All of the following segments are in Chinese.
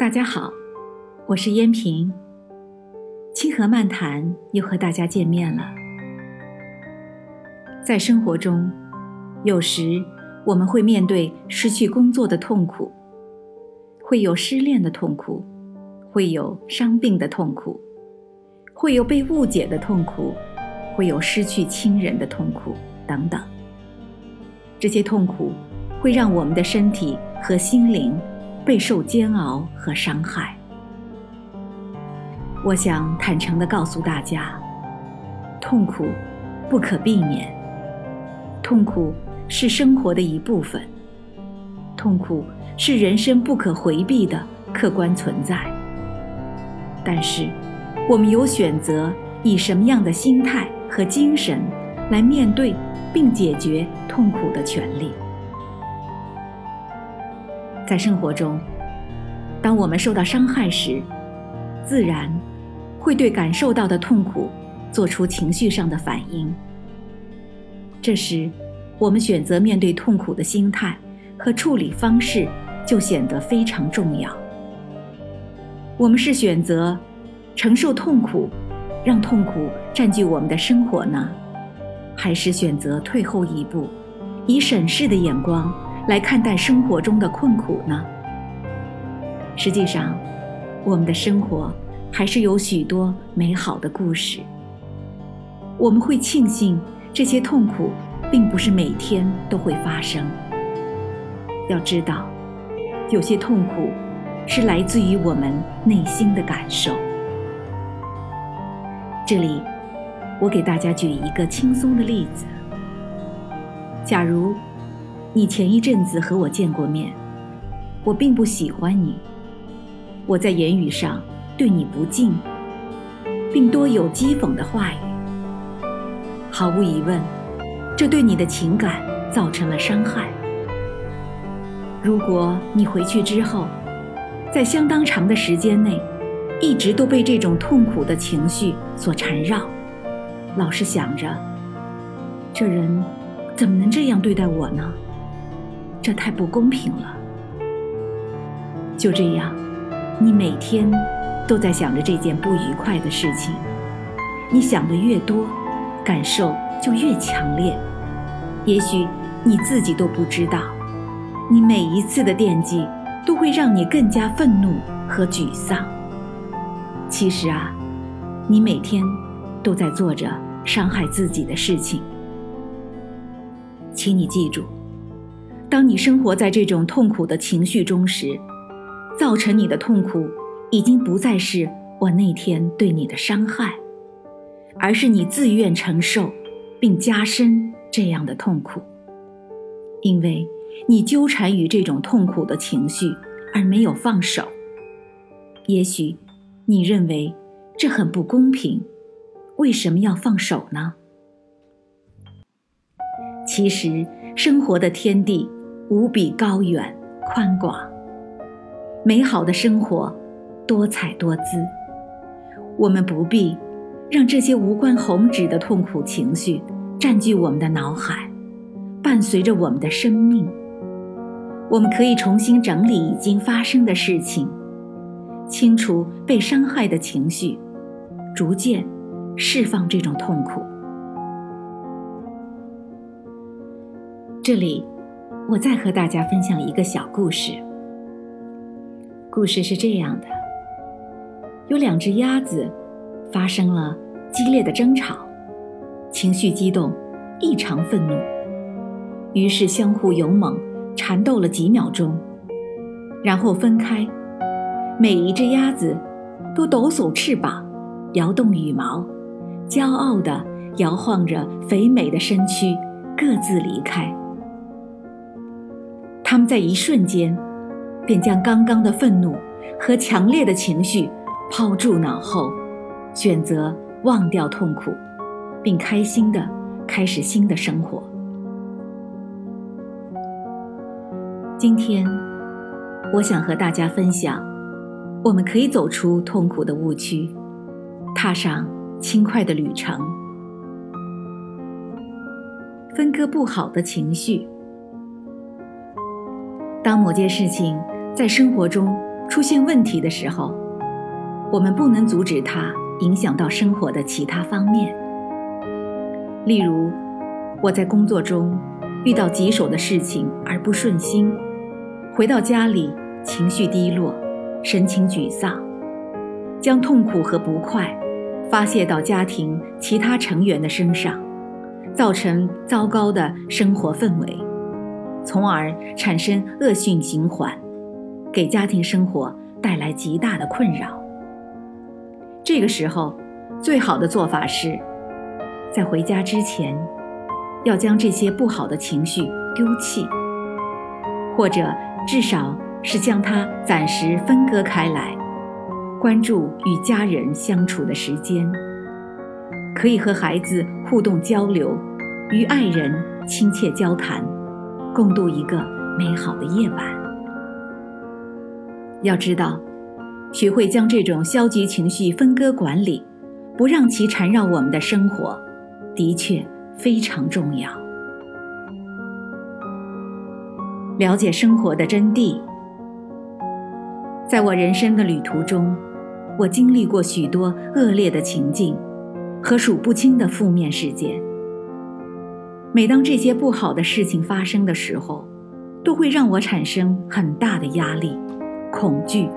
大家好，我是燕平。清河漫谈又和大家见面了。在生活中，有时我们会面对失去工作的痛苦，会有失恋的痛苦，会有伤病的痛苦，会有被误解的痛苦，会有失去亲人的痛苦等等。这些痛苦会让我们的身体和心灵。备受煎熬和伤害，我想坦诚地告诉大家，痛苦不可避免，痛苦是生活的一部分，痛苦是人生不可回避的客观存在。但是，我们有选择以什么样的心态和精神来面对并解决痛苦的权利。在生活中，当我们受到伤害时，自然会对感受到的痛苦做出情绪上的反应。这时，我们选择面对痛苦的心态和处理方式就显得非常重要。我们是选择承受痛苦，让痛苦占据我们的生活呢，还是选择退后一步，以审视的眼光？来看待生活中的困苦呢？实际上，我们的生活还是有许多美好的故事。我们会庆幸这些痛苦并不是每天都会发生。要知道，有些痛苦是来自于我们内心的感受。这里，我给大家举一个轻松的例子：假如。你前一阵子和我见过面，我并不喜欢你。我在言语上对你不敬，并多有讥讽的话语。毫无疑问，这对你的情感造成了伤害。如果你回去之后，在相当长的时间内，一直都被这种痛苦的情绪所缠绕，老是想着，这人怎么能这样对待我呢？这太不公平了。就这样，你每天都在想着这件不愉快的事情。你想的越多，感受就越强烈。也许你自己都不知道，你每一次的惦记都会让你更加愤怒和沮丧。其实啊，你每天都在做着伤害自己的事情。请你记住。当你生活在这种痛苦的情绪中时，造成你的痛苦已经不再是我那天对你的伤害，而是你自愿承受并加深这样的痛苦，因为你纠缠于这种痛苦的情绪而没有放手。也许你认为这很不公平，为什么要放手呢？其实生活的天地。无比高远、宽广、美好的生活，多彩多姿。我们不必让这些无关宏旨的痛苦情绪占据我们的脑海，伴随着我们的生命。我们可以重新整理已经发生的事情，清除被伤害的情绪，逐渐释放这种痛苦。这里。我再和大家分享一个小故事。故事是这样的：有两只鸭子发生了激烈的争吵，情绪激动，异常愤怒，于是相互勇猛缠斗了几秒钟，然后分开。每一只鸭子都抖擞翅膀，摇动羽毛，骄傲地摇晃着肥美的身躯，各自离开。他们在一瞬间，便将刚刚的愤怒和强烈的情绪抛诸脑后，选择忘掉痛苦，并开心的开始新的生活。今天，我想和大家分享，我们可以走出痛苦的误区，踏上轻快的旅程，分割不好的情绪。当某件事情在生活中出现问题的时候，我们不能阻止它影响到生活的其他方面。例如，我在工作中遇到棘手的事情而不顺心，回到家里情绪低落，神情沮丧，将痛苦和不快发泄到家庭其他成员的身上，造成糟糕的生活氛围，从而产生恶性循环，给家庭生活带来极大的困扰。这个时候，最好的做法是。在回家之前，要将这些不好的情绪丢弃，或者至少是将它暂时分割开来，关注与家人相处的时间，可以和孩子互动交流，与爱人亲切交谈，共度一个美好的夜晚。要知道，学会将这种消极情绪分割管理，不让其缠绕我们的生活。的确非常重要。了解生活的真谛。在我人生的旅途中，我经历过许多恶劣的情境和数不清的负面事件。每当这些不好的事情发生的时候，都会让我产生很大的压力、恐惧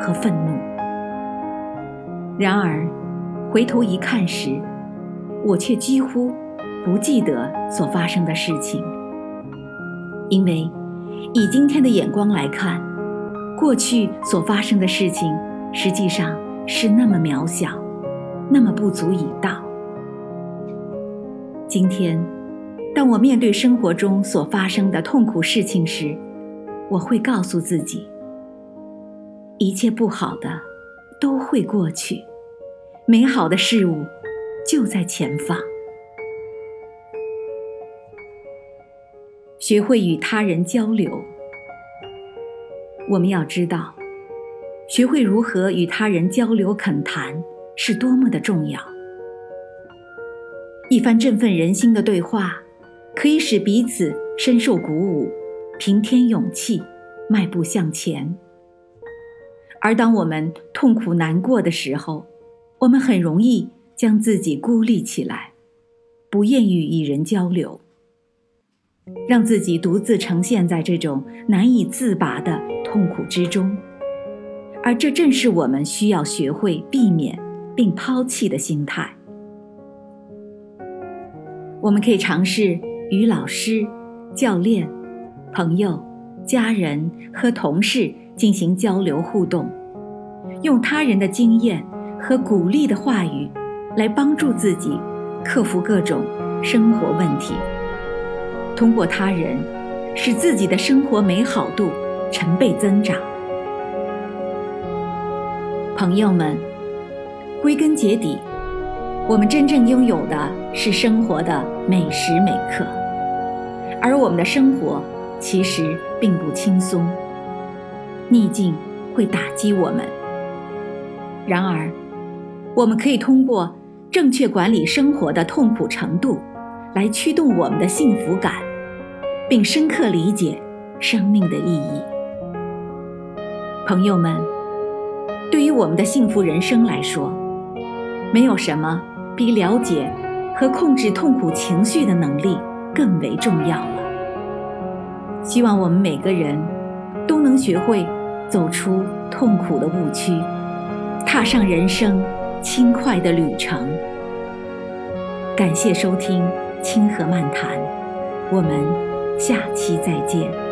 和愤怒。然而，回头一看时，我却几乎不记得所发生的事情，因为以今天的眼光来看，过去所发生的事情实际上是那么渺小，那么不足以道。今天，当我面对生活中所发生的痛苦事情时，我会告诉自己：一切不好的都会过去，美好的事物。就在前方。学会与他人交流，我们要知道，学会如何与他人交流恳谈是多么的重要。一番振奋人心的对话，可以使彼此深受鼓舞，平添勇气，迈步向前。而当我们痛苦难过的时候，我们很容易。将自己孤立起来，不愿意与人交流，让自己独自呈现在这种难以自拔的痛苦之中，而这正是我们需要学会避免并抛弃的心态。我们可以尝试与老师、教练、朋友、家人和同事进行交流互动，用他人的经验和鼓励的话语。来帮助自己克服各种生活问题，通过他人，使自己的生活美好度成倍增长。朋友们，归根结底，我们真正拥有的是生活的每时每刻，而我们的生活其实并不轻松，逆境会打击我们。然而，我们可以通过。正确管理生活的痛苦程度，来驱动我们的幸福感，并深刻理解生命的意义。朋友们，对于我们的幸福人生来说，没有什么比了解和控制痛苦情绪的能力更为重要了。希望我们每个人都能学会走出痛苦的误区，踏上人生。轻快的旅程。感谢收听《清河漫谈》，我们下期再见。